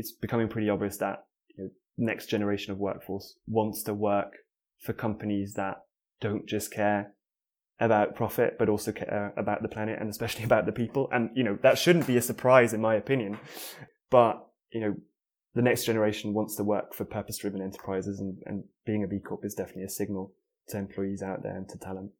it's becoming pretty obvious that you know, next generation of workforce wants to work for companies that don't just care about profit, but also care about the planet and especially about the people. And, you know, that shouldn't be a surprise in my opinion. But, you know, the next generation wants to work for purpose driven enterprises and, and being a B Corp is definitely a signal to employees out there and to talent.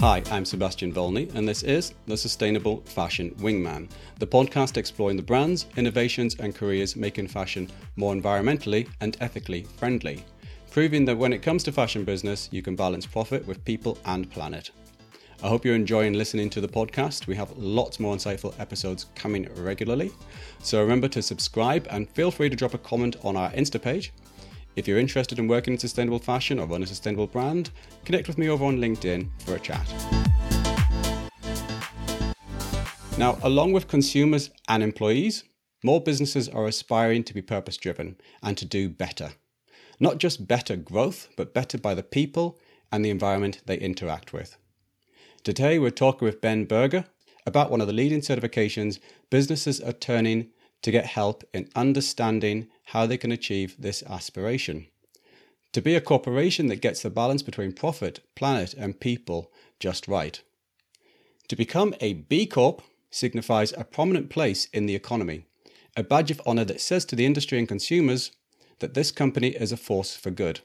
Hi, I'm Sebastian Volney, and this is The Sustainable Fashion Wingman, the podcast exploring the brands, innovations, and careers making fashion more environmentally and ethically friendly, proving that when it comes to fashion business, you can balance profit with people and planet. I hope you're enjoying listening to the podcast. We have lots more insightful episodes coming regularly. So remember to subscribe and feel free to drop a comment on our Insta page if you're interested in working in sustainable fashion or run a sustainable brand, connect with me over on LinkedIn for a chat. Now, along with consumers and employees, more businesses are aspiring to be purpose driven and to do better. Not just better growth, but better by the people and the environment they interact with. Today, we're talking with Ben Berger about one of the leading certifications businesses are turning to get help in understanding how they can achieve this aspiration. To be a corporation that gets the balance between profit, planet, and people just right. To become a B Corp signifies a prominent place in the economy, a badge of honour that says to the industry and consumers that this company is a force for good,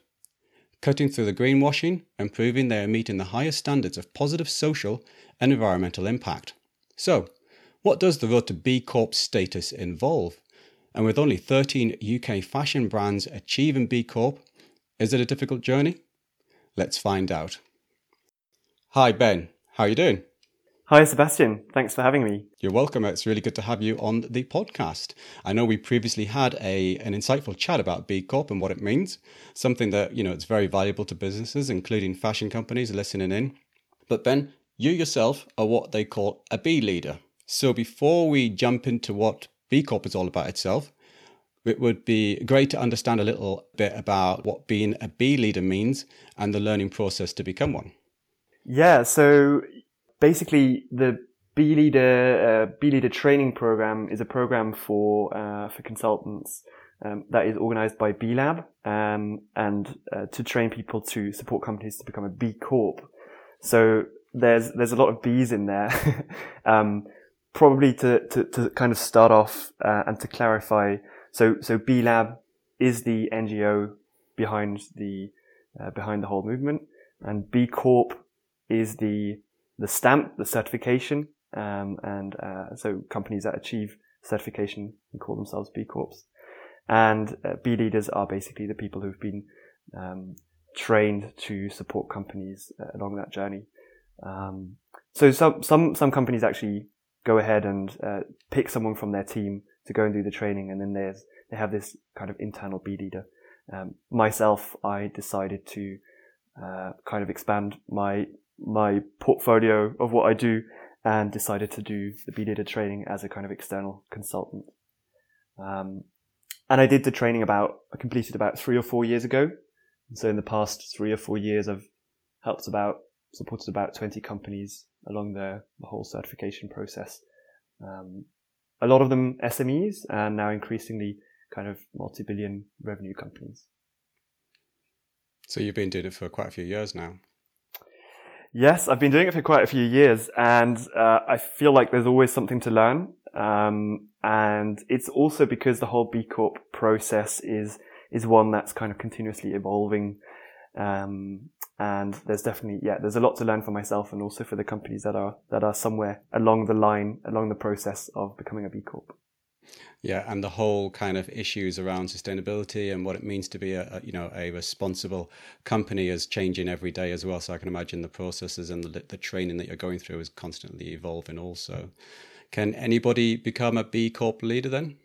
cutting through the greenwashing and proving they are meeting the highest standards of positive social and environmental impact. So, what does the road to B Corp status involve? And with only 13 UK fashion brands achieving B Corp, is it a difficult journey? Let's find out. Hi Ben, how are you doing? Hi Sebastian, thanks for having me. You're welcome. It's really good to have you on the podcast. I know we previously had a an insightful chat about B Corp and what it means, something that, you know, it's very valuable to businesses including fashion companies listening in. But Ben, you yourself are what they call a B leader. So before we jump into what B Corp is all about itself, it would be great to understand a little bit about what being a B leader means and the learning process to become one. Yeah, so basically the B leader uh, B leader training program is a program for uh, for consultants um, that is organized by B Lab um, and uh, to train people to support companies to become a B Corp. So there's there's a lot of B's in there. um, probably to, to, to kind of start off uh, and to clarify, so so B Lab is the NGO behind the uh, behind the whole movement, and B Corp is the the stamp, the certification, um, and uh, so companies that achieve certification and call themselves B Corps, and uh, B leaders are basically the people who've been um, trained to support companies uh, along that journey. Um, so some some some companies actually go ahead and uh, pick someone from their team to go and do the training, and then there's they have this kind of internal B leader. Um, myself, I decided to uh, kind of expand my my portfolio of what I do, and decided to do the B leader training as a kind of external consultant. Um, and I did the training about I completed about three or four years ago. So in the past three or four years, I've helped about supported about 20 companies along the, the whole certification process. Um, a lot of them SMEs and now increasingly kind of multi-billion revenue companies. So you've been doing it for quite a few years now. Yes, I've been doing it for quite a few years, and uh, I feel like there's always something to learn. Um, and it's also because the whole B Corp process is is one that's kind of continuously evolving. Um, and there's definitely yeah there's a lot to learn for myself and also for the companies that are that are somewhere along the line along the process of becoming a b corp. Yeah and the whole kind of issues around sustainability and what it means to be a, a you know a responsible company is changing every day as well. So i can imagine the processes and the, the training that you're going through is constantly evolving also. Can anybody become a b corp leader then?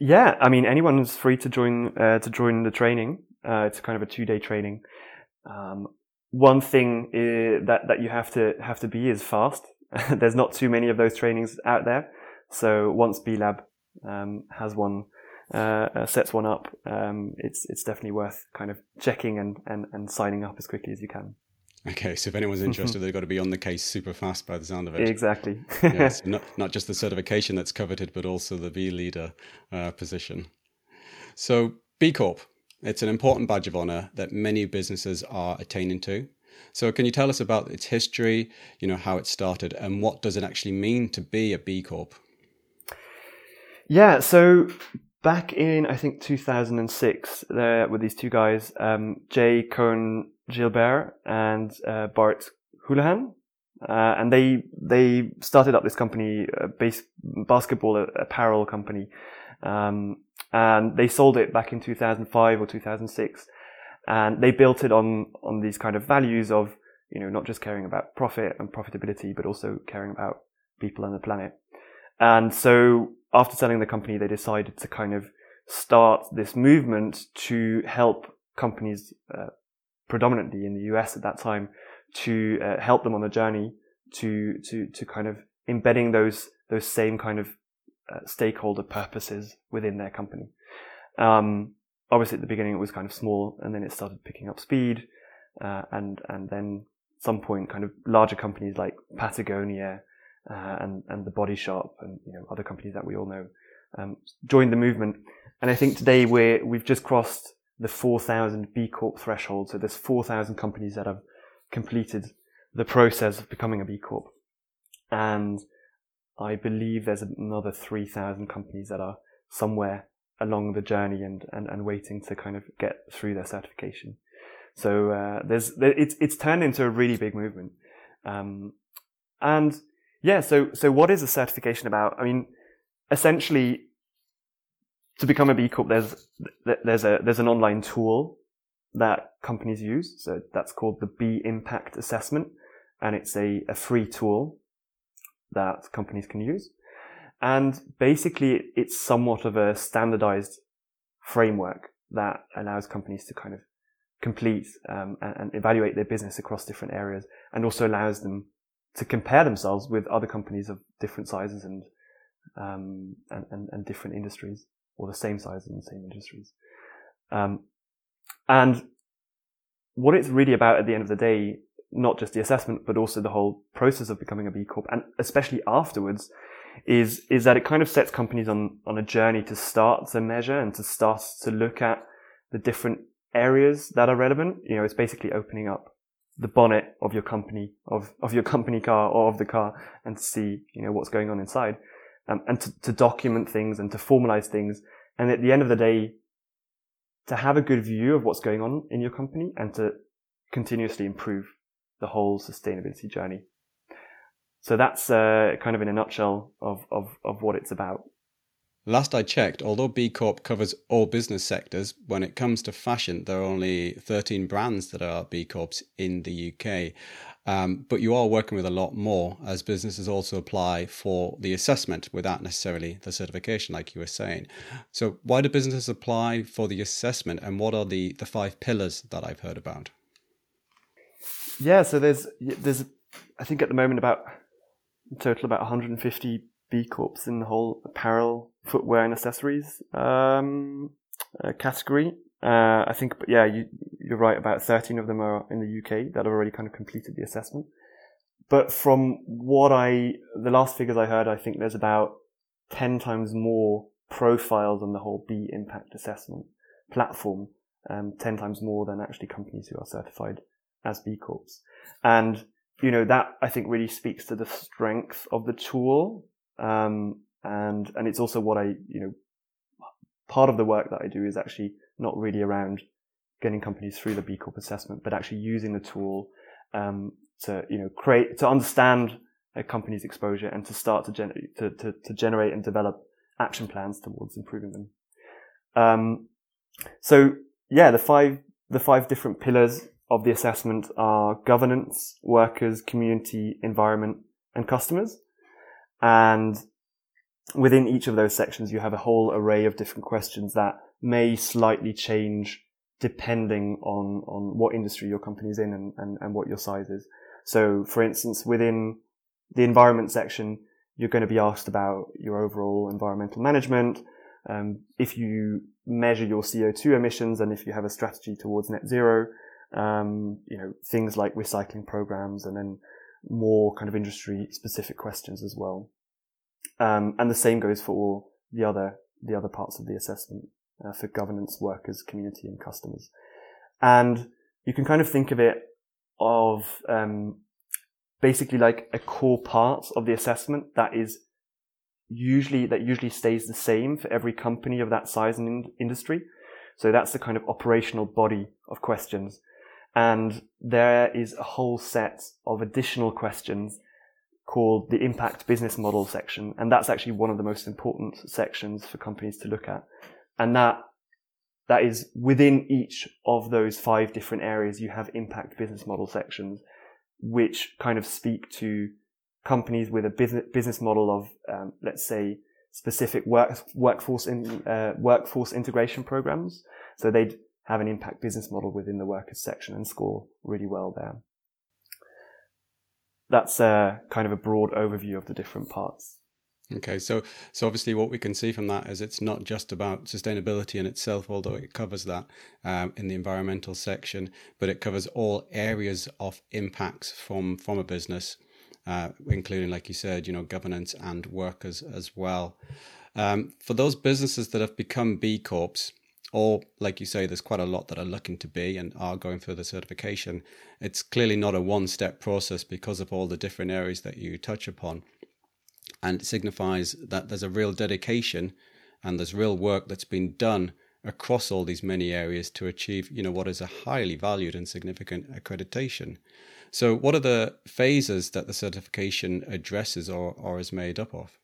Yeah i mean anyone's free to join uh, to join the training uh, it's kind of a two day training um, one thing is, that that you have to have to be is fast. There's not too many of those trainings out there. So once B Lab um, has one, uh, uh, sets one up, um, it's it's definitely worth kind of checking and, and, and signing up as quickly as you can. Okay, so if anyone's interested, they've got to be on the case super fast by the sound of it. Exactly. yes, not, not just the certification that's coveted, but also the B leader uh, position. So, B Corp, it's an important badge of honor that many businesses are attaining to. So, can you tell us about its history, you know, how it started, and what does it actually mean to be a B Corp? Yeah, so back in I think 2006, there were these two guys, um, Jay Coen Gilbert and uh, Bart Houlahan, uh, and they they started up this company, uh, base, basketball apparel company, um, and they sold it back in 2005 or 2006, and they built it on on these kind of values of you know not just caring about profit and profitability, but also caring about people and the planet. And so after selling the company, they decided to kind of start this movement to help companies, uh, predominantly in the US at that time, to uh, help them on the journey to to to kind of embedding those those same kind of uh, stakeholder purposes within their company. Um, obviously, at the beginning, it was kind of small, and then it started picking up speed, uh, and and then some point, kind of larger companies like Patagonia uh, and and the Body Shop and you know other companies that we all know um, joined the movement. And I think today we're we've just crossed the 4,000 B Corp threshold. So there's 4,000 companies that have completed the process of becoming a B Corp, and I believe there's another 3,000 companies that are somewhere along the journey and, and, and waiting to kind of get through their certification. So uh, there's it's it's turned into a really big movement, um, and yeah. So so what is a certification about? I mean, essentially, to become a B Corp, there's there's a there's an online tool that companies use. So that's called the B Impact Assessment, and it's a, a free tool that companies can use. And basically, it's somewhat of a standardized framework that allows companies to kind of complete um, and, and, evaluate their business across different areas and also allows them to compare themselves with other companies of different sizes and, um, and, and, and, different industries or the same size and the same industries. Um, and what it's really about at the end of the day, not just the assessment, but also the whole process of becoming a B Corp and especially afterwards is, is that it kind of sets companies on, on a journey to start to measure and to start to look at the different areas that are relevant. You know, it's basically opening up the bonnet of your company, of, of your company car or of the car and to see, you know, what's going on inside. Um, and to, to document things and to formalize things. And at the end of the day, to have a good view of what's going on in your company and to continuously improve the whole sustainability journey. So that's uh, kind of in a nutshell of, of, of what it's about. Last I checked, although B Corp covers all business sectors, when it comes to fashion, there are only 13 brands that are B Corps in the UK. Um, but you are working with a lot more as businesses also apply for the assessment without necessarily the certification, like you were saying. So, why do businesses apply for the assessment and what are the, the five pillars that I've heard about? Yeah, so there's, there's, I think at the moment about total about 150 B Corps in the whole apparel, footwear, and accessories um, uh, category. Uh, I think, yeah, you, you're right. About 13 of them are in the UK that have already kind of completed the assessment. But from what I, the last figures I heard, I think there's about 10 times more profiles on the whole B impact assessment platform, um, 10 times more than actually companies who are certified as B Corps. And you know, that I think really speaks to the strength of the tool. Um, and, and it's also what I, you know, part of the work that I do is actually not really around getting companies through the B Corp assessment, but actually using the tool, um, to, you know, create, to understand a company's exposure and to start to generate, to, to, to generate and develop action plans towards improving them. Um, so yeah, the five, the five different pillars of the assessment are governance, workers, community, environment, and customers. And within each of those sections, you have a whole array of different questions that may slightly change depending on, on what industry your company is in and, and, and what your size is. So, for instance, within the environment section, you're going to be asked about your overall environmental management. Um, if you measure your CO2 emissions and if you have a strategy towards net zero, um, you know, things like recycling programs and then more kind of industry specific questions as well. Um, and the same goes for all the other, the other parts of the assessment uh, for governance, workers, community and customers. And you can kind of think of it of, um, basically like a core part of the assessment that is usually, that usually stays the same for every company of that size and in- industry. So that's the kind of operational body of questions. And there is a whole set of additional questions called the impact business model section. And that's actually one of the most important sections for companies to look at. And that, that is within each of those five different areas, you have impact business model sections, which kind of speak to companies with a business, business model of, um, let's say, specific work, workforce in, uh, workforce integration programs. So they'd have an impact business model within the workers section and score really well there. That's a kind of a broad overview of the different parts. Okay, so so obviously what we can see from that is it's not just about sustainability in itself, although it covers that um, in the environmental section, but it covers all areas of impacts from from a business, uh, including, like you said, you know, governance and workers as well. Um, for those businesses that have become B Corps, or like you say, there's quite a lot that are looking to be and are going through the certification. It's clearly not a one step process because of all the different areas that you touch upon. And it signifies that there's a real dedication and there's real work that's been done across all these many areas to achieve, you know, what is a highly valued and significant accreditation. So what are the phases that the certification addresses or, or is made up of?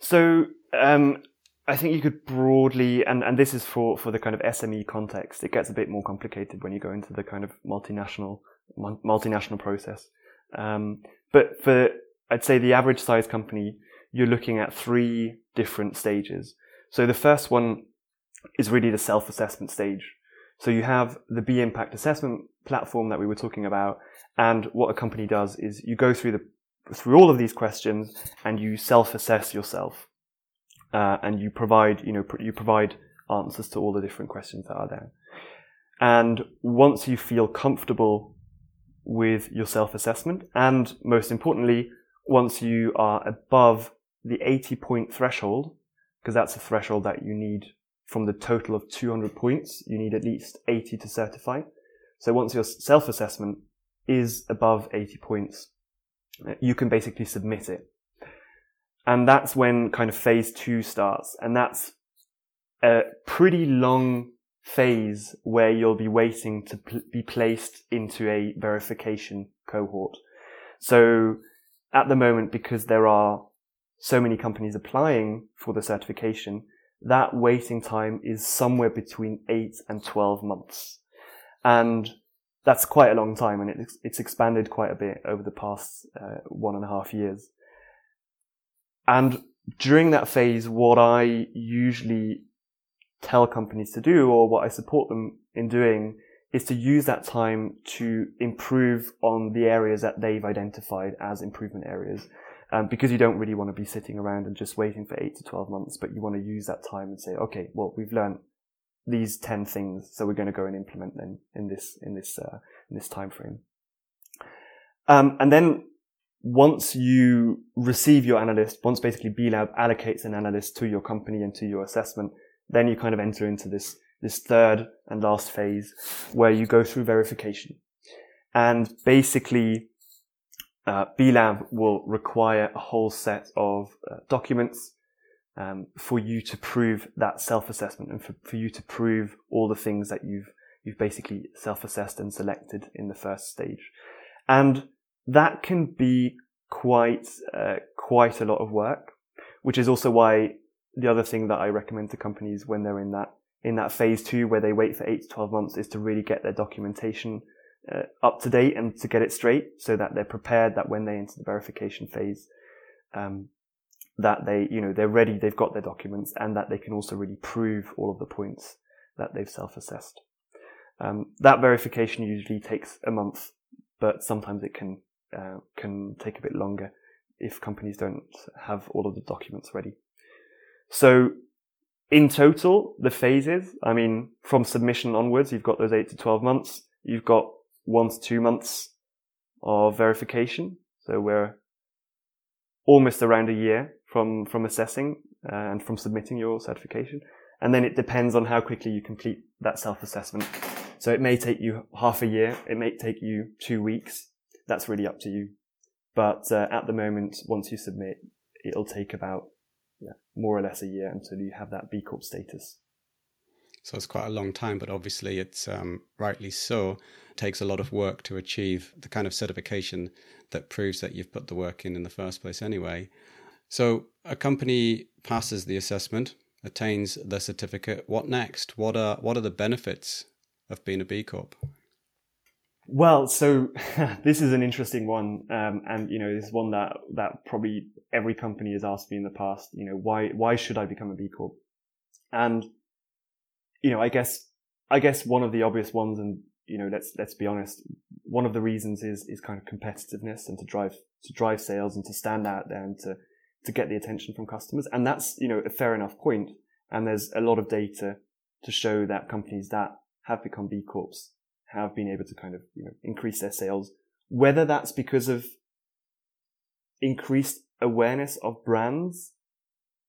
So um, I think you could broadly, and, and this is for, for the kind of SME context. It gets a bit more complicated when you go into the kind of multinational multinational process. Um, but for I'd say the average size company, you're looking at three different stages. So the first one is really the self-assessment stage. So you have the B impact assessment platform that we were talking about, and what a company does is you go through the through all of these questions and you self-assess yourself uh, and you provide, you know, pr- you provide answers to all the different questions that are there. And once you feel comfortable with your self-assessment, and most importantly, once you are above the 80 point threshold, because that's a threshold that you need from the total of 200 points, you need at least 80 to certify. So once your self-assessment is above 80 points, you can basically submit it. And that's when kind of phase two starts. And that's a pretty long phase where you'll be waiting to pl- be placed into a verification cohort. So at the moment, because there are so many companies applying for the certification, that waiting time is somewhere between eight and 12 months. And that's quite a long time and it's, it's expanded quite a bit over the past uh, one and a half years. And during that phase, what I usually tell companies to do or what I support them in doing is to use that time to improve on the areas that they've identified as improvement areas. Um, because you don't really want to be sitting around and just waiting for eight to 12 months, but you want to use that time and say, okay, well, we've learned these 10 things, so we're going to go and implement them in this, in this, uh, in this time frame. Um, and then once you receive your analyst, once basically B-Lab allocates an analyst to your company and to your assessment, then you kind of enter into this, this third and last phase where you go through verification. And basically, uh, B-Lab will require a whole set of uh, documents um, for you to prove that self-assessment and for, for you to prove all the things that you've you've basically self-assessed and selected in the first stage. And that can be quite uh, quite a lot of work, which is also why the other thing that I recommend to companies when they're in that in that phase two where they wait for eight to twelve months is to really get their documentation uh, up to date and to get it straight so that they're prepared that when they enter the verification phase, um, that they you know they're ready, they've got their documents, and that they can also really prove all of the points that they've self-assessed. Um, that verification usually takes a month, but sometimes it can uh, can take a bit longer if companies don't have all of the documents ready. So in total, the phases, I mean, from submission onwards, you've got those eight to 12 months. You've got one to two months of verification. So we're almost around a year from, from assessing uh, and from submitting your certification. And then it depends on how quickly you complete that self-assessment. So it may take you half a year. It may take you two weeks. That's really up to you. But uh, at the moment, once you submit, it'll take about yeah, more or less a year until you have that B Corp status. So it's quite a long time, but obviously it's um, rightly so. It takes a lot of work to achieve the kind of certification that proves that you've put the work in in the first place anyway. So a company passes the assessment, attains the certificate. What next? What are what are the benefits of being a B Corp? Well, so this is an interesting one, um, and you know, this is one that that probably every company has asked me in the past. You know, why why should I become a B Corp? And you know, I guess I guess one of the obvious ones, and you know, let's let's be honest, one of the reasons is is kind of competitiveness and to drive to drive sales and to stand out there and to to get the attention from customers, and that's you know a fair enough point. And there's a lot of data to show that companies that have become B Corps have been able to kind of, you know, increase their sales, whether that's because of increased awareness of brands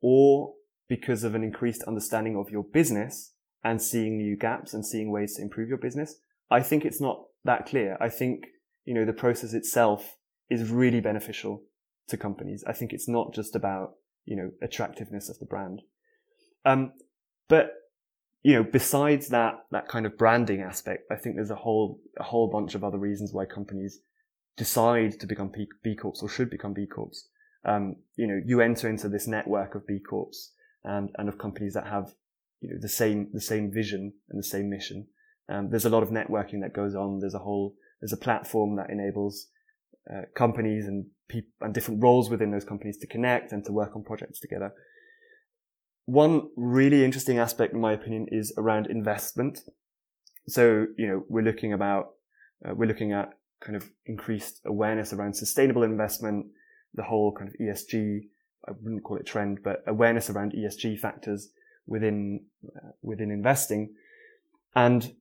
or because of an increased understanding of your business and seeing new gaps and seeing ways to improve your business. I think it's not that clear. I think, you know, the process itself is really beneficial to companies. I think it's not just about, you know, attractiveness of the brand. Um, but you know, besides that, that kind of branding aspect, I think there's a whole, a whole bunch of other reasons why companies decide to become B, B Corps or should become B Corps. Um, you know, you enter into this network of B Corps and, and of companies that have, you know, the same, the same vision and the same mission. Um, there's a lot of networking that goes on. There's a whole, there's a platform that enables uh, companies and people and different roles within those companies to connect and to work on projects together. One really interesting aspect, in my opinion, is around investment. So, you know, we're looking about, uh, we're looking at kind of increased awareness around sustainable investment, the whole kind of ESG, I wouldn't call it trend, but awareness around ESG factors within, uh, within investing. And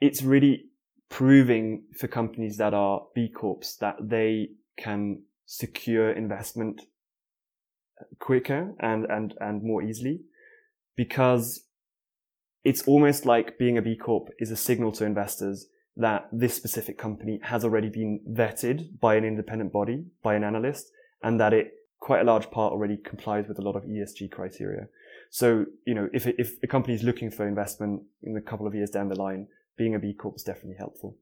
it's really proving for companies that are B Corps that they can secure investment quicker and, and, and more easily because it's almost like being a B Corp is a signal to investors that this specific company has already been vetted by an independent body, by an analyst, and that it quite a large part already complies with a lot of ESG criteria. So, you know, if, if a company is looking for investment in a couple of years down the line, being a B Corp is definitely helpful.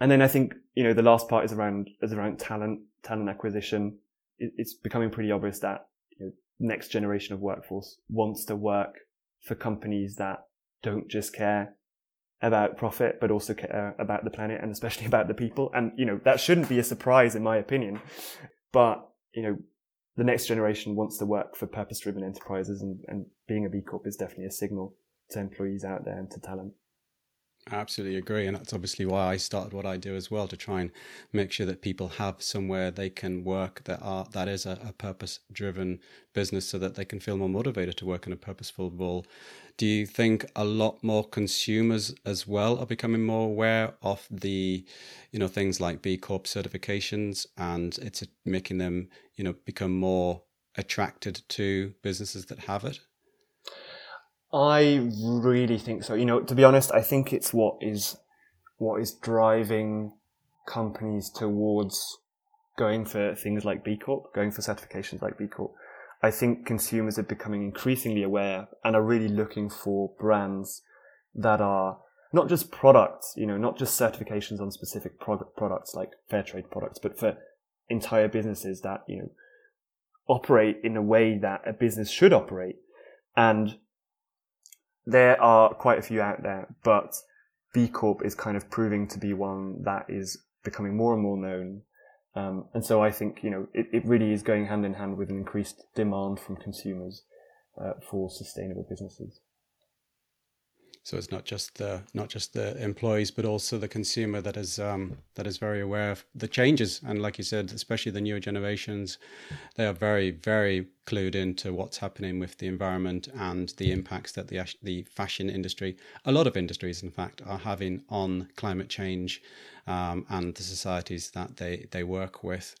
And then I think, you know, the last part is around, is around talent, talent acquisition it's becoming pretty obvious that you know, next generation of workforce wants to work for companies that don't just care about profit, but also care about the planet and especially about the people. And, you know, that shouldn't be a surprise in my opinion. But, you know, the next generation wants to work for purpose driven enterprises and, and being a B Corp is definitely a signal to employees out there and to talent. Absolutely agree. And that's obviously why I started what I do as well to try and make sure that people have somewhere they can work that are that is a, a purpose driven business so that they can feel more motivated to work in a purposeful role. Do you think a lot more consumers as well are becoming more aware of the, you know, things like B Corp certifications and it's making them, you know, become more attracted to businesses that have it? I really think so. You know, to be honest, I think it's what is what is driving companies towards going for things like B Corp, going for certifications like B Corp. I think consumers are becoming increasingly aware and are really looking for brands that are not just products, you know, not just certifications on specific pro- products like fair trade products, but for entire businesses that, you know, operate in a way that a business should operate. And there are quite a few out there, but B Corp is kind of proving to be one that is becoming more and more known. Um, and so I think, you know, it, it really is going hand in hand with an increased demand from consumers uh, for sustainable businesses. So it's not just the not just the employees, but also the consumer that is um, that is very aware of the changes. And like you said, especially the newer generations, they are very very clued into what's happening with the environment and the impacts that the the fashion industry, a lot of industries, in fact, are having on climate change um, and the societies that they they work with.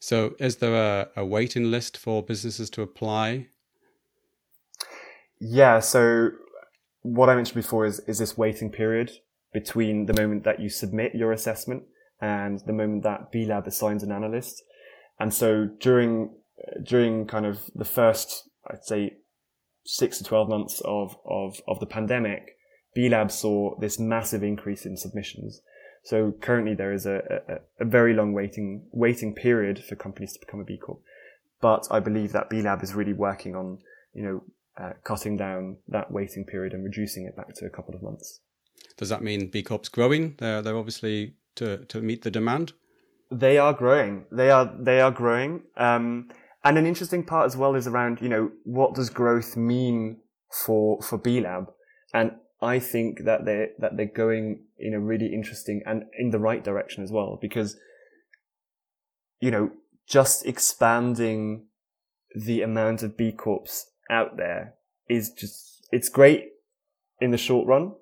So, is there a, a waiting list for businesses to apply? Yeah. So what I mentioned before is, is this waiting period between the moment that you submit your assessment and the moment that B Lab assigns an analyst. And so during, during kind of the first, I'd say six to 12 months of, of, of the pandemic, B Lab saw this massive increase in submissions. So currently there is a, a, a, very long waiting, waiting period for companies to become a B Corp. But I believe that B Lab is really working on, you know, uh, cutting down that waiting period and reducing it back to a couple of months. Does that mean B Corp's growing? They're, they're obviously to, to meet the demand. They are growing. They are they are growing. Um, and an interesting part as well is around you know what does growth mean for for B Lab, and I think that they that they're going in a really interesting and in the right direction as well because you know just expanding the amount of B Corps out there is just, it's great in the short run.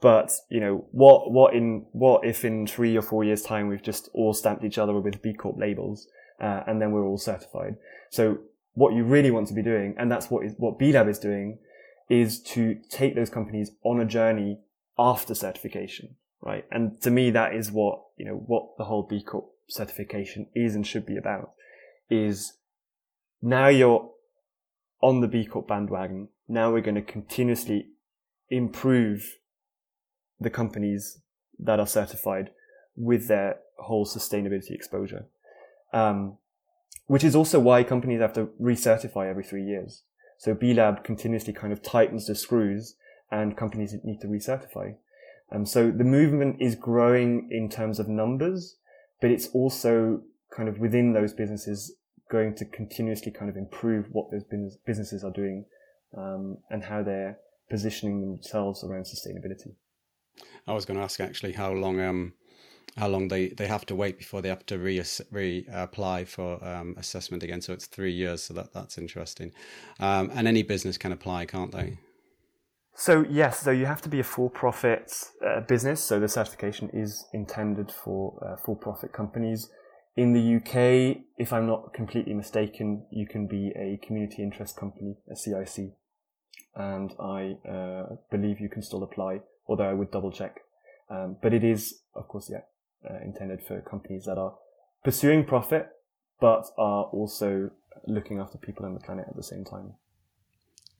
But, you know, what, what in, what if in three or four years time we've just all stamped each other with B Corp labels, uh, and then we're all certified. So what you really want to be doing, and that's what is, what B Lab is doing, is to take those companies on a journey after certification, right? And to me, that is what, you know, what the whole B Corp certification is and should be about is now you're on the B Corp bandwagon. Now we're going to continuously improve the companies that are certified with their whole sustainability exposure. Um, which is also why companies have to recertify every three years. So B Lab continuously kind of tightens the screws and companies need to recertify. Um, so the movement is growing in terms of numbers, but it's also kind of within those businesses going to continuously kind of improve what those business, businesses are doing um, and how they're positioning themselves around sustainability. I was going to ask actually how long um, how long they, they have to wait before they have to re reapply for um, assessment again. So it's three years. So that that's interesting. Um, and any business can apply, can't they? So yes, so you have to be a for-profit uh, business. So the certification is intended for uh, for-profit companies. In the UK, if I'm not completely mistaken, you can be a community interest company, a CIC, and I uh, believe you can still apply, although I would double check. Um, but it is, of course, yeah, uh, intended for companies that are pursuing profit, but are also looking after people and the planet at the same time.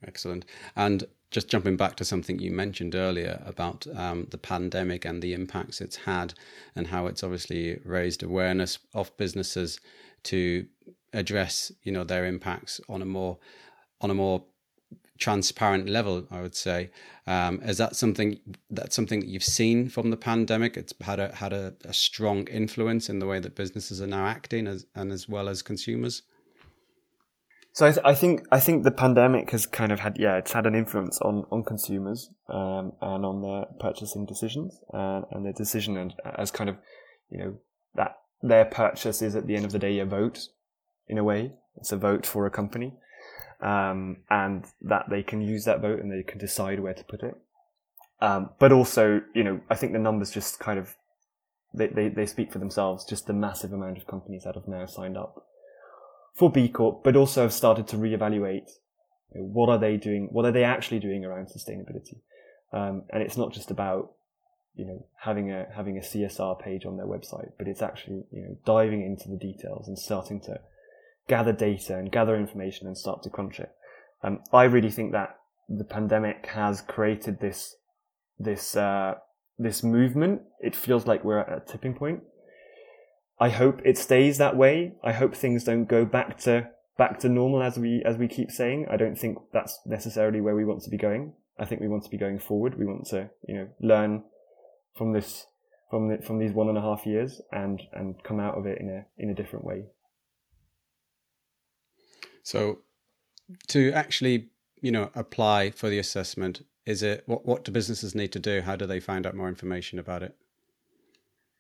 Excellent. And just jumping back to something you mentioned earlier about um, the pandemic and the impacts it's had, and how it's obviously raised awareness of businesses to address, you know, their impacts on a more on a more transparent level. I would say, um, is that something that's something that you've seen from the pandemic? It's had a had a, a strong influence in the way that businesses are now acting, as and as well as consumers. So I, th- I, think I think the pandemic has kind of had yeah it's had an influence on on consumers um, and on their purchasing decisions and, and their decision and as kind of you know that their purchase is at the end of the day a vote in a way. It's a vote for a company um, and that they can use that vote and they can decide where to put it. Um, but also you know I think the numbers just kind of they, they, they speak for themselves just the massive amount of companies that have now signed up for B Corp, but also have started to reevaluate you know, what are they doing, what are they actually doing around sustainability. Um, and it's not just about you know having a having a CSR page on their website, but it's actually you know diving into the details and starting to gather data and gather information and start to crunch it. Um, I really think that the pandemic has created this this uh, this movement. It feels like we're at a tipping point I hope it stays that way. I hope things don't go back to back to normal as we as we keep saying. I don't think that's necessarily where we want to be going. I think we want to be going forward. We want to, you know, learn from this from the, from these one and a half years and and come out of it in a in a different way. So, to actually, you know, apply for the assessment, Is it what what do businesses need to do? How do they find out more information about it?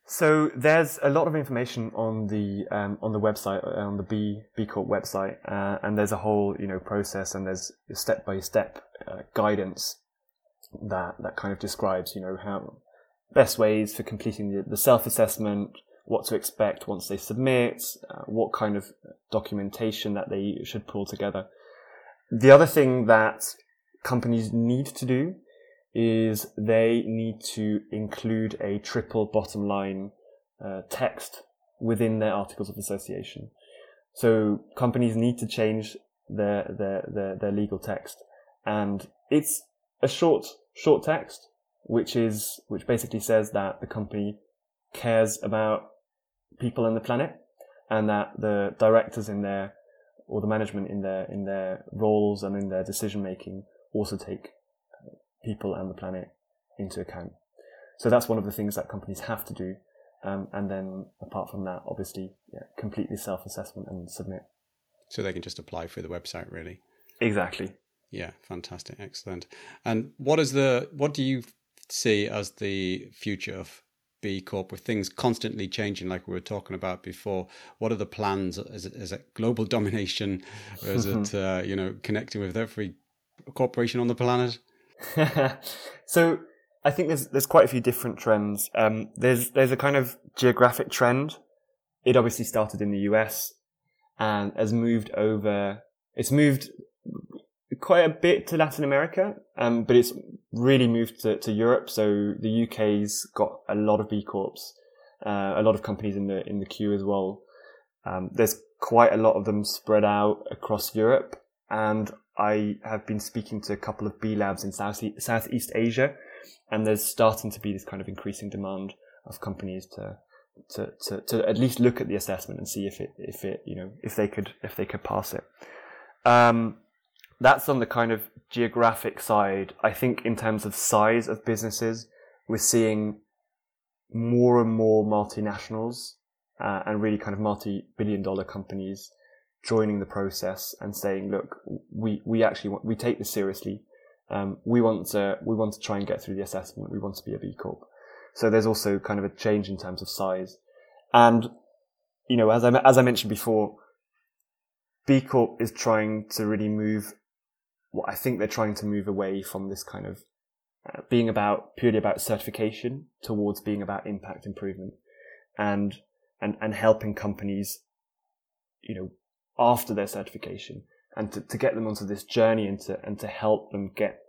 So there's a lot of information on the um, on the website uh, on the B B Corp website, uh, and there's a whole you know process and there's step by step guidance that that kind of describes you know how best ways for completing the, the self assessment, what to expect once they submit, uh, what kind of documentation that they should pull together. The other thing that companies need to do is they need to include a triple bottom line uh, text within their articles of association. So companies need to change their, their, their, their legal text. And it's a short, short text, which is, which basically says that the company cares about people and the planet and that the directors in their, or the management in their, in their roles and in their decision making also take people and the planet into account. So that's one of the things that companies have to do. Um, and then apart from that, obviously, yeah, completely self-assessment and submit. So they can just apply through the website, really. Exactly. Yeah, fantastic, excellent. And what is the what do you see as the future of B Corp with things constantly changing, like we were talking about before? What are the plans? Is it, is it global domination, or is it uh, you know connecting with every corporation on the planet? so I think there's there's quite a few different trends. Um, there's there's a kind of geographic trend. It obviously started in the US and has moved over. It's moved quite a bit to Latin America, um, but it's really moved to, to Europe. So the UK's got a lot of B Corps, uh, a lot of companies in the in the queue as well. Um, there's quite a lot of them spread out across Europe, and I have been speaking to a couple of B labs in South Southeast Asia, and there's starting to be this kind of increasing demand of companies to to, to, to at least look at the assessment and see if it if it you know if they could if they could pass it. Um, that's on the kind of geographic side. I think in terms of size of businesses, we're seeing more and more multinationals uh, and really kind of multi-billion dollar companies joining the process and saying, look, we, we actually want, we take this seriously. Um, we want to, we want to try and get through the assessment. We want to be a B Corp. So there's also kind of a change in terms of size. And, you know, as I, as I mentioned before, B Corp is trying to really move what I think they're trying to move away from this kind of uh, being about purely about certification towards being about impact improvement and, and, and helping companies, you know, after their certification and to, to get them onto this journey and to, and to help them get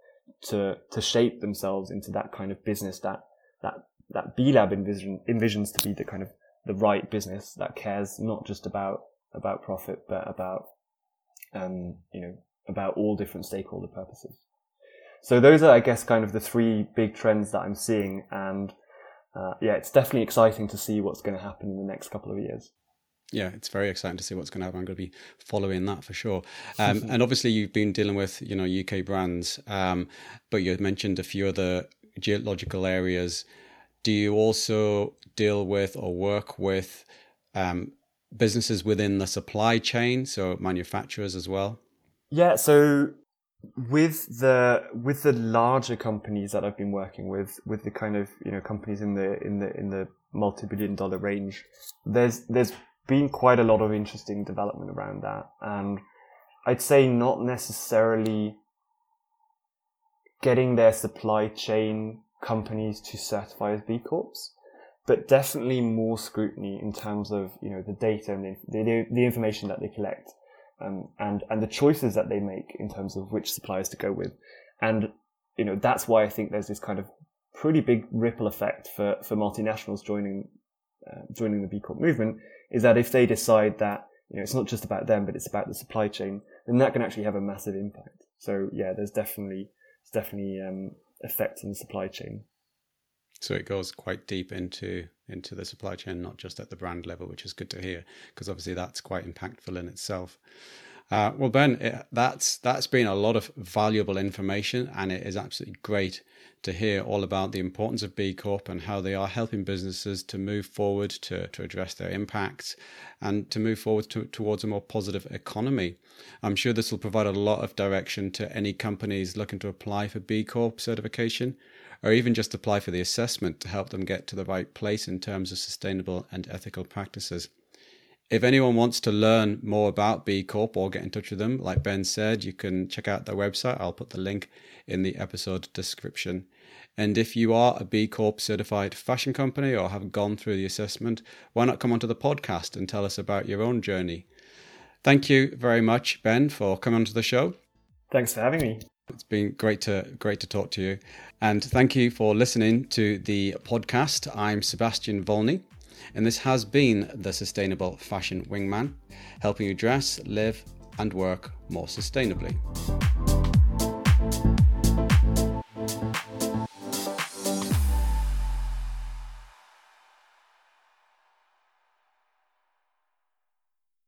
to, to shape themselves into that kind of business that, that, that B Lab envision, envisions to be the kind of the right business that cares not just about, about profit, but about, um, you know, about all different stakeholder purposes. So those are, I guess, kind of the three big trends that I'm seeing. And, uh, yeah, it's definitely exciting to see what's going to happen in the next couple of years yeah, it's very exciting to see what's going to happen. I'm going to be following that for sure. Um, and obviously, you've been dealing with you know UK brands, um, but you mentioned a few other geological areas. Do you also deal with or work with um, businesses within the supply chain, so manufacturers as well? Yeah, so with the with the larger companies that I've been working with, with the kind of you know companies in the in the in the multi-billion dollar range, there's there's been quite a lot of interesting development around that. And I'd say not necessarily getting their supply chain companies to certify as B Corps, but definitely more scrutiny in terms of, you know, the data and the, the, the information that they collect. Um, and, and the choices that they make in terms of which suppliers to go with. And, you know, that's why I think there's this kind of pretty big ripple effect for, for multinationals joining, uh, joining the B Corp movement is that if they decide that you know it's not just about them, but it's about the supply chain, then that can actually have a massive impact. So yeah, there's definitely it's definitely um, affecting the supply chain. So it goes quite deep into into the supply chain, not just at the brand level, which is good to hear, because obviously that's quite impactful in itself. Uh, well, Ben, it, that's that's been a lot of valuable information, and it is absolutely great to hear all about the importance of B Corp and how they are helping businesses to move forward to, to address their impacts and to move forward to, towards a more positive economy. I'm sure this will provide a lot of direction to any companies looking to apply for B Corp certification or even just apply for the assessment to help them get to the right place in terms of sustainable and ethical practices. If anyone wants to learn more about B Corp or get in touch with them, like Ben said, you can check out their website. I'll put the link in the episode description. And if you are a B Corp certified fashion company or have gone through the assessment, why not come onto the podcast and tell us about your own journey? Thank you very much, Ben, for coming onto the show. Thanks for having me. It's been great to great to talk to you. And thank you for listening to the podcast. I'm Sebastian Volney, and this has been the Sustainable Fashion Wingman, helping you dress, live, and work more sustainably.